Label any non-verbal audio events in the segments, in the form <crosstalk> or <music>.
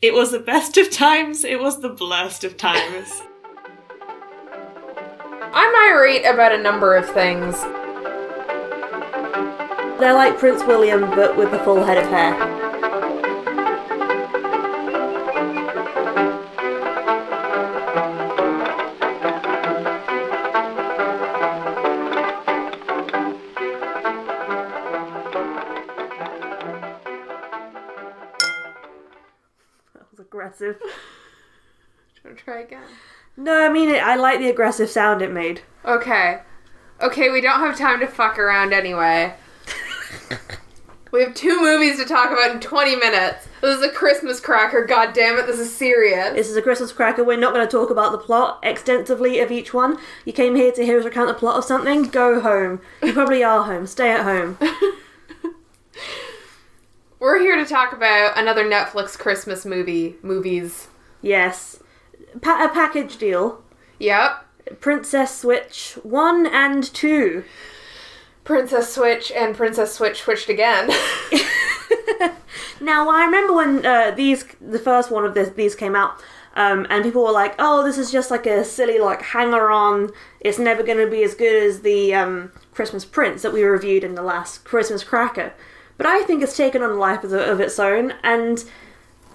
It was the best of times, it was the blurst of times. I'm irate about a number of things. They're like Prince William, but with the full head of hair. Again? No, I mean, it, I like the aggressive sound it made. Okay. Okay, we don't have time to fuck around anyway. <laughs> we have two movies to talk about in 20 minutes. This is a Christmas cracker, god damn it, this is serious. This is a Christmas cracker. We're not going to talk about the plot extensively of each one. You came here to hear us recount the plot of something. Go home. You probably are home. Stay at home. <laughs> <laughs> We're here to talk about another Netflix Christmas movie. Movies. Yes. Pa- a package deal. Yep. Princess Switch 1 and 2. Princess Switch and Princess Switch switched again. <laughs> <laughs> Now, I remember when uh, these, the first one of this, these came out, um, and people were like, "Oh, this is just like a silly like hanger-on. It's never going to be as good as the um, Christmas Prince that we reviewed in the last Christmas Cracker." But I think it's taken on a life of, of its own, and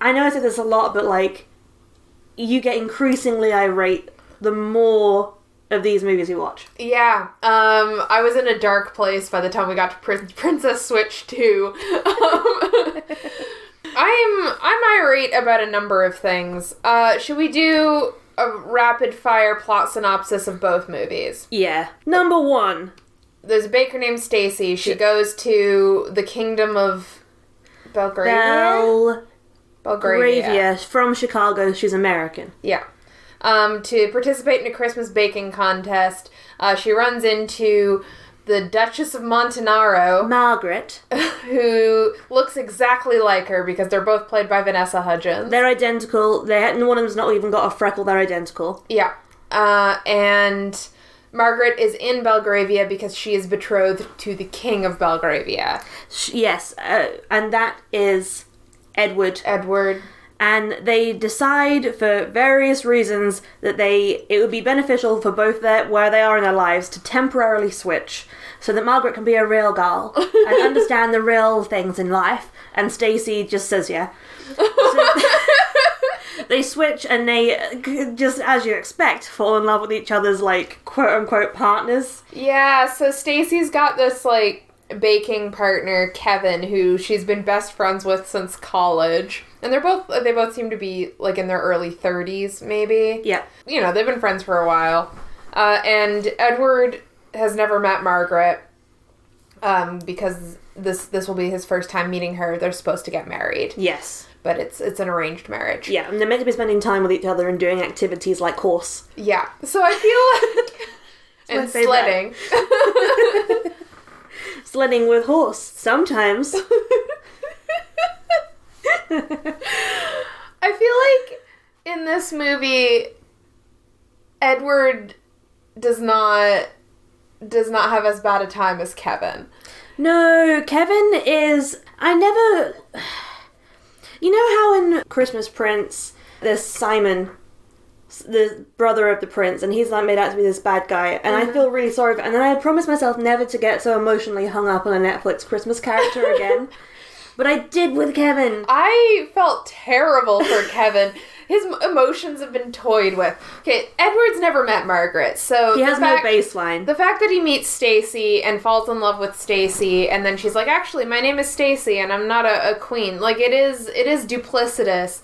I know I say this a lot, but like, you get increasingly irate the more of these movies you watch. yeah. Um, I was in a dark place by the time we got to Prin- <laughs> Princess Switch 2. Um, <laughs> I'm I'm irate about a number of things. Uh, should we do a rapid fire plot synopsis of both movies? Yeah. Number one. There's a baker named Stacy. She goes to the kingdom of Belgravia. Belgravia Belgravia. from Chicago. She's American. Yeah. Um, to participate in a Christmas baking contest, uh, she runs into the Duchess of Montenaro, Margaret. <laughs> who looks exactly like her because they're both played by Vanessa Hudgens. They're identical. They one of them's not even got a freckle. They're identical. Yeah. Uh, and Margaret is in Belgravia because she is betrothed to the king of Belgravia, Yes, uh, and that is Edward. Edward. And they decide for various reasons that they it would be beneficial for both their where they are in their lives to temporarily switch, so that Margaret can be a real girl and <laughs> understand the real things in life. And Stacy just says yeah. So- <laughs> they switch and they just as you expect fall in love with each other's like quote unquote partners. Yeah, so Stacy's got this like baking partner, Kevin, who she's been best friends with since college. And they're both they both seem to be like in their early 30s maybe. Yeah. You know, they've been friends for a while. Uh, and Edward has never met Margaret um, because this this will be his first time meeting her. They're supposed to get married, Yes. but it's it's an arranged marriage. Yeah, and they're meant to be spending time with each other and doing activities like horse. Yeah. So I feel <laughs> like <laughs> and sledding. <laughs> Sledding with horse. Sometimes. <laughs> I feel like in this movie, Edward does not does not have as bad a time as Kevin. no, Kevin is. I never. <sighs> You know how in Christmas Prince, there's Simon, the brother of the prince, and he's like made out to be this bad guy, and I mm-hmm. feel really sorry for. And then I promised myself never to get so emotionally hung up on a Netflix Christmas character again. <laughs> But I did with Kevin. I felt terrible for Kevin. His emotions have been toyed with. Okay, Edward's never met Margaret, so He has fact- no baseline. The fact that he meets Stacy and falls in love with Stacy, and then she's like, "Actually, my name is Stacy, and I'm not a, a queen." Like it is, it is duplicitous.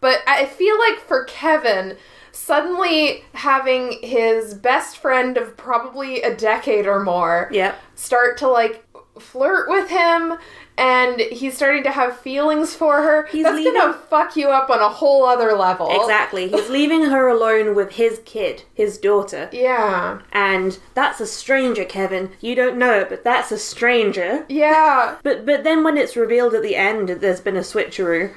But I feel like for Kevin, suddenly having his best friend of probably a decade or more Yep. start to like flirt with him. And he's starting to have feelings for her. He's That's leaving- gonna fuck you up on a whole other level. Exactly. He's <laughs> leaving her alone with his kid, his daughter. Yeah. And that's a stranger, Kevin. You don't know it, but that's a stranger. Yeah. <laughs> But but then when it's revealed at the end that there's been a switcheroo,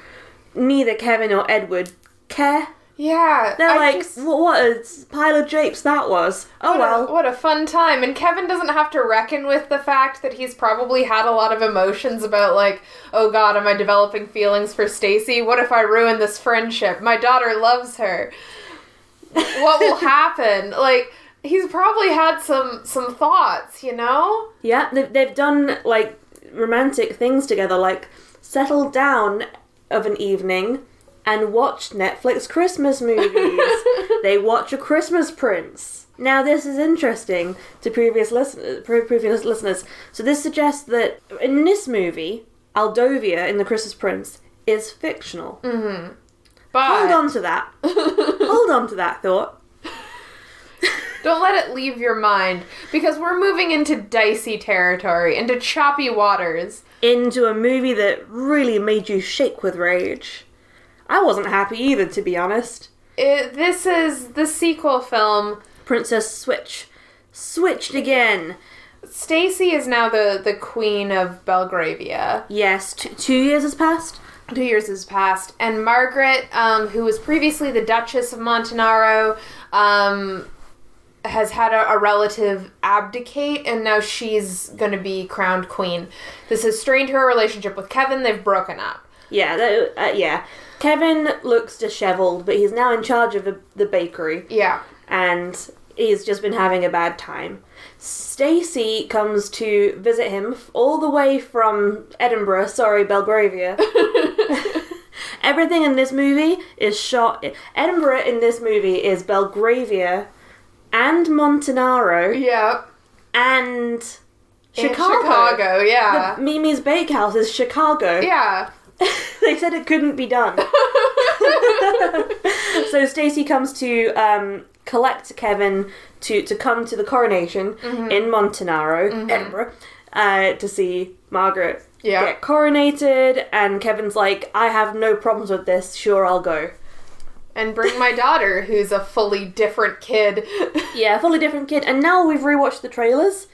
neither Kevin or Edward care. Yeah. They're I like, just- "Wha- what a pile of japes that was. Oh What well. A, what a fun time. And Kevin doesn't have to reckon with the fact that he's probably had a lot of emotions about, like, oh god, am I developing feelings for Stacy? What if I ruin this friendship? My daughter loves her. What will <laughs> happen? Like, he's probably had some some thoughts, you know? Yeah, they've, they've done like romantic things together, like settled down of an evening and watch Netflix Christmas movies. <laughs> they watch a Christmas Prince. Now, this is interesting to previous listen- previous listeners. So, this suggests that in this movie, Aldovia in The Christmas Prince is fictional. Mm-hmm. But Hold on to that. Hold on to that thought. <laughs> don't let it leave your mind because we're moving into dicey territory, into choppy waters. Into a movie that really made you shake with rage. I wasn't happy either, to be honest. It, this is the sequel film Princess Switch. Switched again. Stacy is now the, the queen of Belgravia. Yes, t- two years has passed. Two years has passed, and Margaret, um, who was previously the Duchess of Montenaro, um, has had a, a relative abdicate, and now she's going to be crowned queen. This has strained her relationship with Kevin. They've broken up. Yeah, that, uh, yeah. Kevin looks dishevelled, but he's now in charge of a, the bakery, Yeah. and he's just been having a bad time. Stacy comes to visit him all the way from Edinburgh, sorry, Belgravia. <laughs> <laughs> Everything in this movie is shot. Edinburgh in this movie is Belgravia and Montenaro Yeah. and In Chicago. Chicago, yeah. Mimi's Bakehouse is Chicago. yeah. <laughs> they said it couldn't be done. <laughs> so Stacy comes to um, collect Kevin to, to come to the coronation Mm-hmm. in Montenaro, Edinburgh, uh, to see Margaret Yeah. get coronated. And Kevin's like, I have no problems with this. Sure, I'll go. And bring my daughter, who's a fully different kid. Yeah, fully different kid. And now we've rewatched the trailers.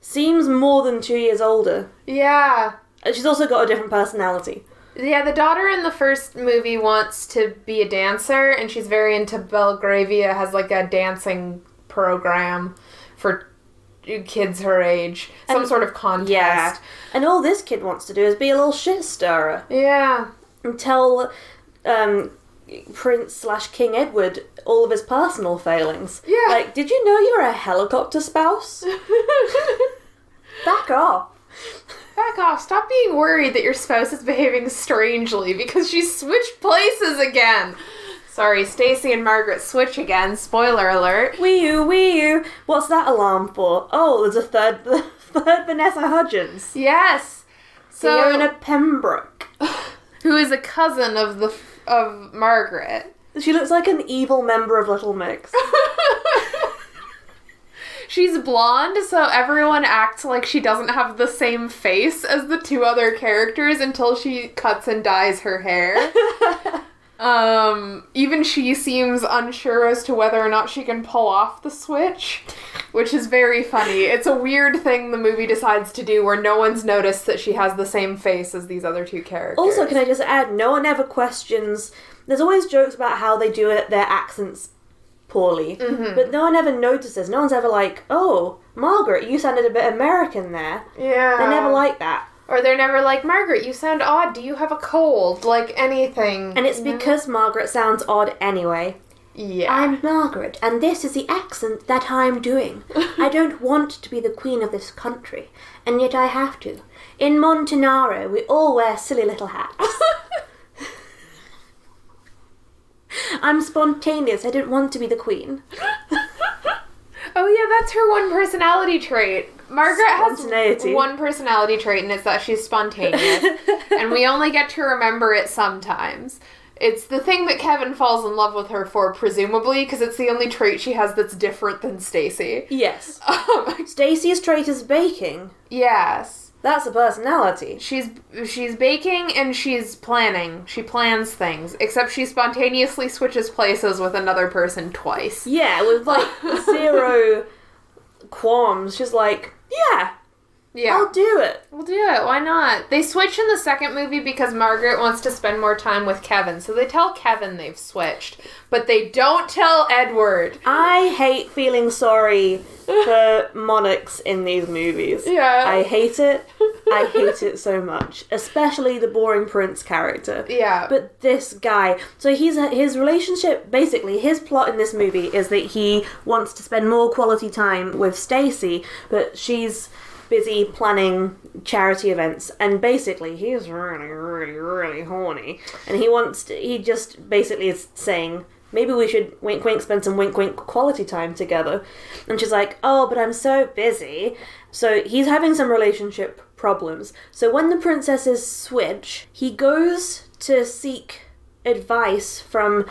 Seems more than two years older. yeah. And She's also got a different personality. Yeah, the daughter in the first movie wants to be a dancer, and she's very into Belgravia, has like a dancing program for kids her age. Some And- sort of contest. Yeah. And all this kid wants to do is be a little shit stirrer. Yeah. and tell um, Prince slash King Edward all of his personal failings. Yeah. Like, did you know you're a helicopter spouse? <laughs> Back off. Back off. Stop being worried that your spouse is behaving strangely because she switched places again. Sorry, Stacy and Margaret switch again. Spoiler alert. Wee you, wee you. What's that alarm for? Oh, there's a third, <laughs> third Vanessa Hudgens. Yes. So Fiona Pembroke. <laughs> who is a cousin of the of Margaret. She looks like an evil member of Little Mix. <laughs> She's blonde, so everyone acts like she doesn't have the same face as the two other characters until she cuts and dyes her hair. <laughs> um, even she seems unsure as to whether or not she can pull off the switch, which is very funny. It's a weird thing the movie decides to do where no one's noticed that she has the same face as these other two characters. Also, can I just add, no one ever questions. There's always jokes about how they do it, their accents poorly, mm-hmm. but no one ever notices. No one's ever like, "Oh, Margaret, you sounded a bit American there." Yeah. They never like that, Or they're never like, Margaret, you sound odd. Do you have a cold? Like anything. and it's mm-hmm. because Margaret sounds odd anyway. yeah. I'm Margaret, and this is the accent that I'm doing. <laughs> I don't want to be the queen of this country, and yet I have to. In Montenaro, we all wear silly little hats. <laughs> I'm spontaneous. I didn't want to be the queen. <laughs> Oh yeah, that's her one personality trait. Margaret has one personality trait, and it's that she's spontaneous, <laughs> and we only get to remember it sometimes. It's the thing that Kevin falls in love with her for, presumably, because it's the only trait she has that's different than Stacy. Yes. <laughs> Um, Stacey's trait is baking. yes, That's a personality. she's she's baking and she's planning. She plans things, except she spontaneously switches places with another person twice. Yeah, with like <laughs> zero qualms. She's like, yeah, Yeah. I'll do it. We'll do it. Why not? They switch in the second movie because Margaret wants to spend more time with Kevin. So they tell Kevin they've switched, but they don't tell Edward. I hate feeling sorry for <laughs> monarchs in these movies. Yeah. I hate it. I <laughs> hate it so much, especially the boring prince character. Yeah. But this guy, so he's his relationship. Basically, his plot in this movie is that he wants to spend more quality time with Stacy, but she's busy planning charity events, and basically he's really, really, really horny, and he wants to. He just basically is saying. Maybe we should wink wink spend some wink wink quality time together. And she's like, Oh, but I'm so busy. So he's having some relationship problems. So when the princesses switch, he goes to seek advice from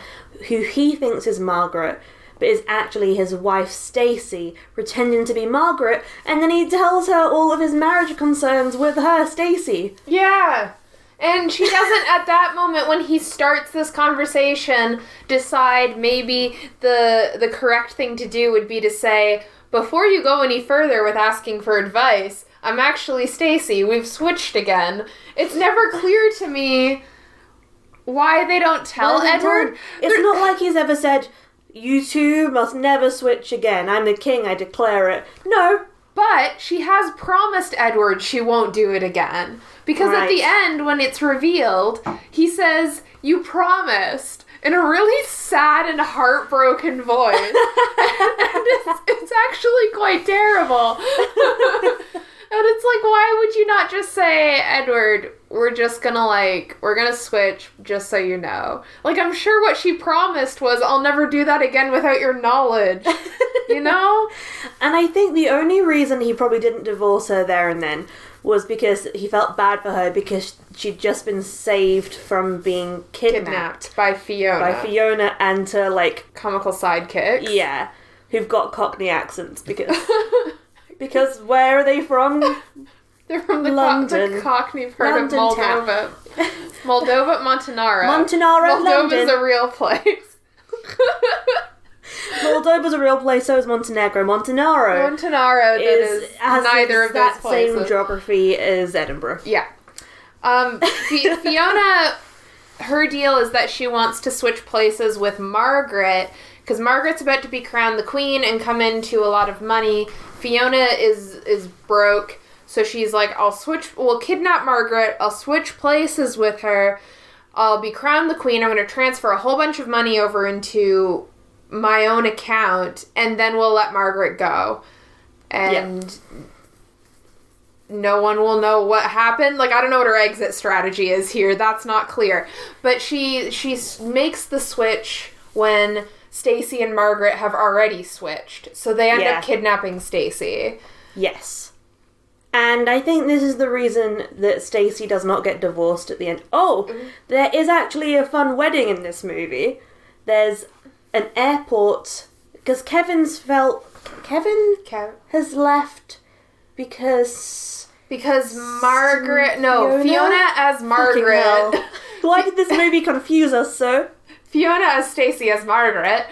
who he thinks is Margaret, but is actually his wife Stacy, pretending to be Margaret, and then he tells her all of his marriage concerns with her, Stacy. Yeah. And she doesn't at that moment when he starts this conversation decide maybe the the correct thing to do would be to say before you go any further with asking for advice, I'm actually Stacy. We've switched again. It's never clear to me why they don't tell Well, Edward. It's not like he's ever said, You two must never switch again. I'm the king, I declare it. No. But she has promised Edward she won't do it again. Because at the end, when it's revealed, he says, You promised. In a really sad and heartbroken voice. <laughs> and it's, it's actually quite terrible. <laughs> and it's like, why would you not just say, Edward, we're just gonna like, we're gonna switch just so you know? Like, I'm sure what she promised was, I'll never do that again without your knowledge. <laughs> you know? And I think the only reason he probably didn't divorce her there and then was because he felt bad for her because she'd just been saved from being kidnapped, Kidnapped by Fiona. by Fiona and her like comical sidekick. yeah, who've got Cockney accents because <laughs> because where are they from? <laughs> They're from the, Co- London. the Cockney part London of. Moldova. Moldova, Montenaro. Montenaro, Moldova's London. a real place. <laughs> Moldova's a real place, so is Montenegro. Montenaro Montenaro that is is, has neither the of those exact same geography as Edinburgh. Yeah. Um, Fi- <laughs> Fiona, her deal is that she wants to switch places with Margaret because Margaret's about to be crowned the queen and come into a lot of money. Fiona is is broke, so she's like, "I'll switch. We'll kidnap Margaret. I'll switch places with her. I'll be crowned the queen. I'm going to transfer a whole bunch of money over into my own account, and then we'll let Margaret go." And no one will know what happened. Like I don't know what her exit strategy is here. That's not clear. But she she makes the switch when Stacy and Margaret have already switched. So they end Yeah. up kidnapping Stacy. Yes. And I think this is the reason that Stacy does not get divorced at the end. Oh, mm-hmm. there is actually a fun wedding in this movie. There's an airport because Kevin's felt Kevin Okay. has left because Because Margaret no, Fiona? Fiona, as Margaret. Why did this <laughs> movie confuse us so? Fiona as Stacy as Margaret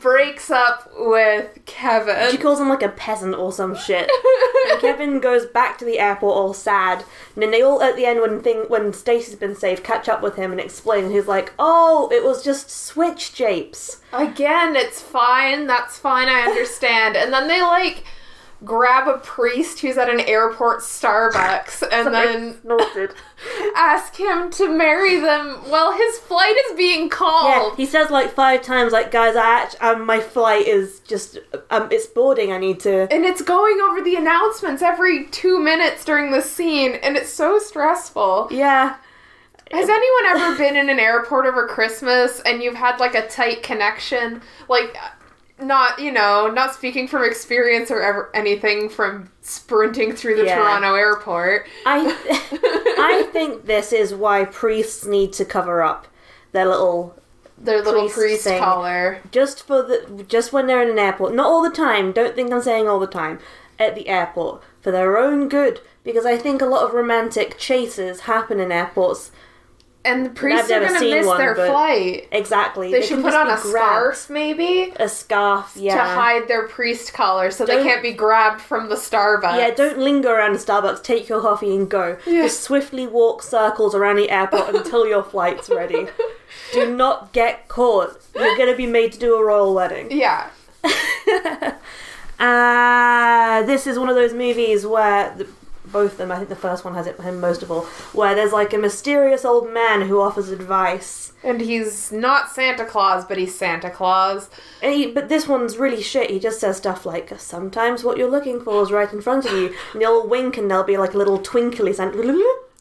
breaks up with Kevin. She calls him like a peasant or some shit. and <laughs> Kevin goes back to the airport all sad. And then they all at the end when thing when Stacy's been saved catch up with him and explain and he's like, "Oh, it was just switch japes." Again, it's fine. That's fine. I understand. And then they like grab a priest who's at an airport Starbucks and then <laughs> ask him to marry them while his flight is being Yeah, called. he says like five times, like, "Guys, I act- um, my flight is just um, it's boarding. I need to." and it's going over the announcements every two minutes during the scene, and it's so stressful. Yeah, Has anyone ever been in an airport over Christmas and you've had like a tight connection? Like, not, you know, not speaking from experience or ever anything from sprinting through the Yeah. Toronto airport. I <laughs> I think this is why priests need to cover up their little Their little priest priest thing. collar. just for the just when they're in an airport not all the time don't think i'm saying all the time at the airport for their own good because i think a lot of romantic chases happen in airports And the priests are gonna miss one, their flight. Exactly. They, should put on a grabbed. scarf, maybe, A scarf, yeah. to hide their priest collar, so they Don't- can't be grabbed from the Starbucks. Yeah, don't linger around the Starbucks. Take your coffee and go. Yeah. Just swiftly walk circles around the airport <laughs> until your flight's ready. <laughs> Do not get caught. You're going to be made to do a royal wedding. Yeah. <laughs> Uh, this is one of those movies where the, both of them, I think the first one has it for him most of all, where there's like a mysterious old man who offers advice. And he's not Santa Claus, but he's Santa Claus. And he, but this one's really shit. He just says stuff like, "Sometimes what you're looking for is right in front of you," and they'll wink and there'll be like a little twinkly sound.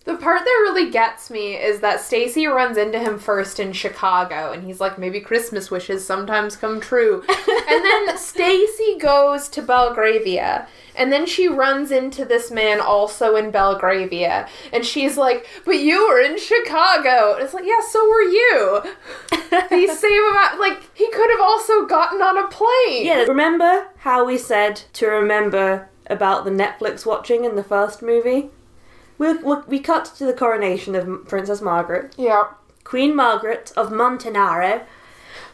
The part that really gets me is that Stacy runs into him first in Chicago and he's like maybe Christmas wishes sometimes come true. <laughs> and then Stacy goes to Belgravia and then she runs into this man also in Belgravia and she's like, "But you were in Chicago." And it's like, "Yeah, so were you." <laughs> the same amount like he could have also gotten on a plane. Yeah, remember how we said to remember about the Netflix watching in the first movie? We, we, we cut to the coronation of Princess Margaret, Yeah. Queen Margaret of Montenaro,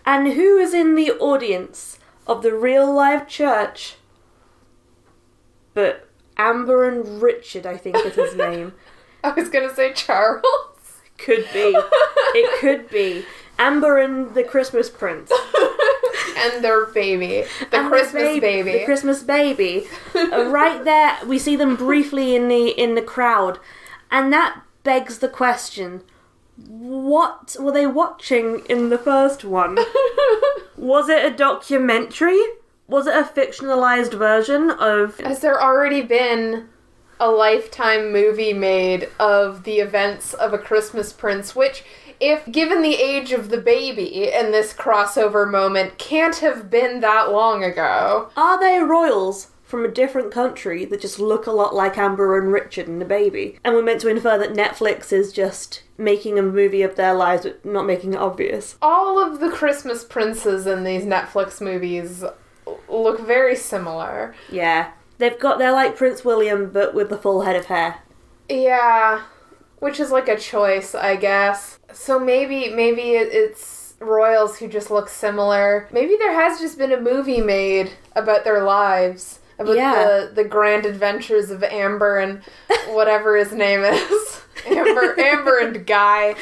and who is in the audience of the real live church? But Amber and Richard, I think is his <laughs> name. I was going to say Charles. Could be. It could be. Amber and the Christmas Prince. <laughs> and their baby. The And Christmas bab- baby. The Christmas baby. Uh, right there, we see them briefly in the in the crowd, and that begs the question: What were they watching in the first one? <laughs> Was it a documentary? Was it a fictionalized version of? Has there already been a lifetime movie made of the events of a Christmas Prince, which, if given the age of the baby in this crossover moment, can't have been that long ago? Are they royals from a different country that just look a lot like Amber and Richard and the baby? And we're meant to infer that Netflix is just making a movie of their lives, but not making it obvious. All of the Christmas princes in these Netflix movies look very similar. Yeah. They've got, they're like Prince William, but with the full head of hair. Yeah, which is like a choice, I guess. So maybe maybe it's royals who just look similar. Maybe there has just been a movie made about their lives, about Yeah. the the grand adventures of Amber and whatever his name is. <laughs> Amber Amber and Guy.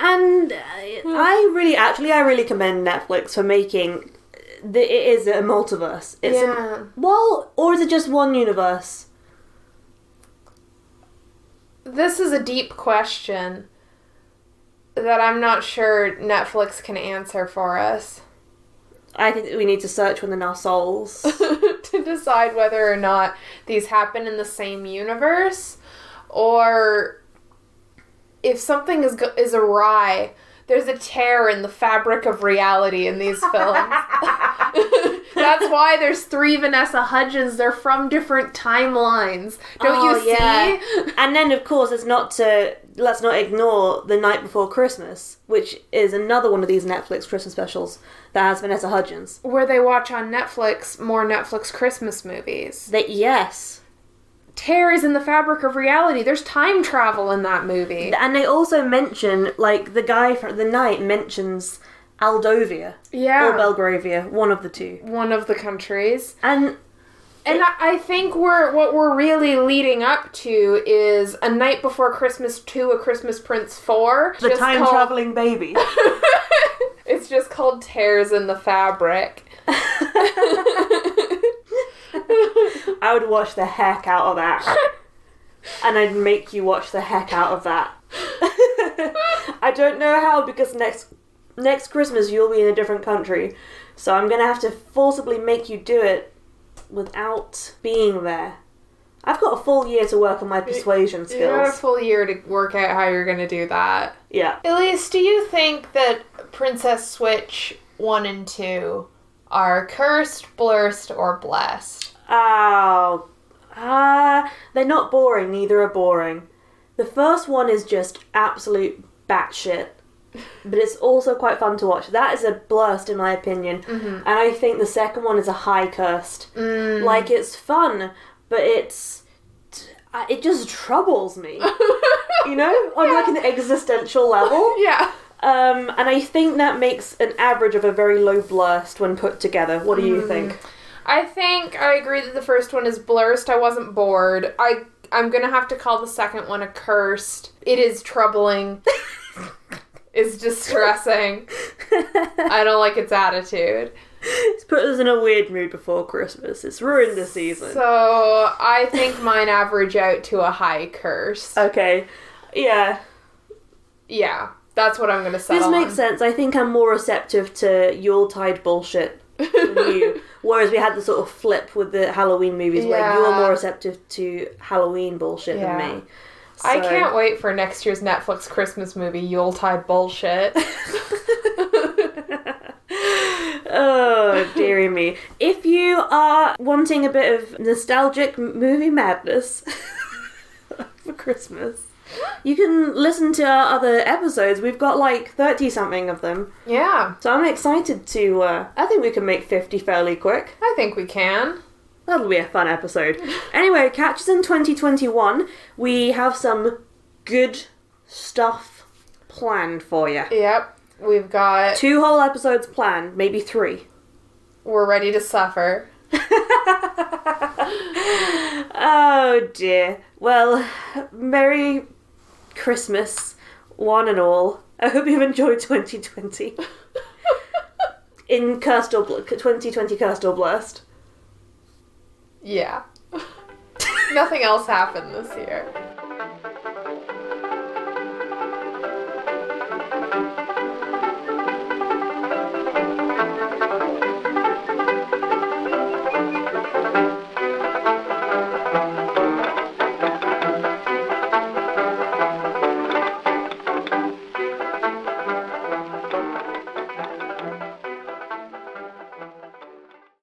And I, I really, actually, I really commend Netflix for making. The, it is a multiverse. It's a- yeah. well, or is it just one universe? This is a deep question that I'm not sure Netflix can answer for us. I think we need to search within our souls. <laughs> to decide whether or not these happen in the same universe or if something is go- is awry there's a tear in the fabric of reality in these films <laughs> that's why there's three vanessa hudgens. They're from different timelines. Don't Oh, you yeah. see? And then, of course, it's not to let's not ignore the Knight Before Christmas, which is another one of these Netflix Christmas specials that has Vanessa Hudgens. where they watch on netflix more netflix christmas movies. That yes, tears in the fabric of reality. There's time travel in that movie. And they also mention like the guy from the Knight mentions Aldovia yeah or Belgravia, one of the two, one of the countries and And I think we're what we're really leading up to is a Knight Before Christmas two, a Christmas Prince four. the time called- traveling baby. <laughs> it's just called Tears in the Fabric. <laughs> I would watch the heck out of that. and I'd make you watch the heck out of that. <laughs> I don't know how because next next Christmas you'll be in a different country. So I'm going to have to forcibly make you do it without being there. I've got a full year to work on my persuasion skills. You got a full year to work out how you're gonna do that. Yeah. Elise, do you think that Princess Switch one and two are cursed, blessed, or blessed? Oh. Ah, they're not boring, neither are boring. The first one is just absolute batshit, but it's also quite fun to watch. That is a blast, in my opinion, and I think the second one is a high cursed. Like, it's fun, but it's. uh, it just troubles me. <laughs> you know, on like an existential level. <laughs> Yeah. Um, and I think that makes an average of a very low blurst when put together. What do you think? I think I agree that the first one is blurst. I wasn't bored. I I'm gonna have to call the second one a cursed. It is troubling. <laughs> it's distressing. <laughs> I don't like its attitude. It's put us in a weird mood before Christmas. It's ruined the season. So I think <laughs> mine average out to a high curse. okay, yeah, Yeah, that's what I'm gonna settle this makes on. sense. I think I'm more receptive to Yuletide bullshit than you. <laughs> Whereas we had the sort of flip with the Halloween movies where you're more receptive to Halloween bullshit Yeah. than me. I can't wait for next year's Netflix Christmas movie, Yuletide bullshit. <laughs> oh, dearie me. If you are wanting a bit of nostalgic movie madness <laughs> for Christmas, you can listen to our other episodes. We've got like 30 something of them. yeah, So I'm excited to. Uh, I think we can make 50 fairly quick. I think we can. That'll be a fun episode. Anyway, catch us in 2021. We have some good stuff planned for you. Yep, we've got. Two whole episodes planned, maybe three. We're ready to suffer. Oh dear. Well, Merry Christmas, one and all. I hope you've enjoyed 2020. <laughs> In Cursed or Bl- 2020 Cursed or Blessed. Yeah. <laughs> Nothing else happened this year.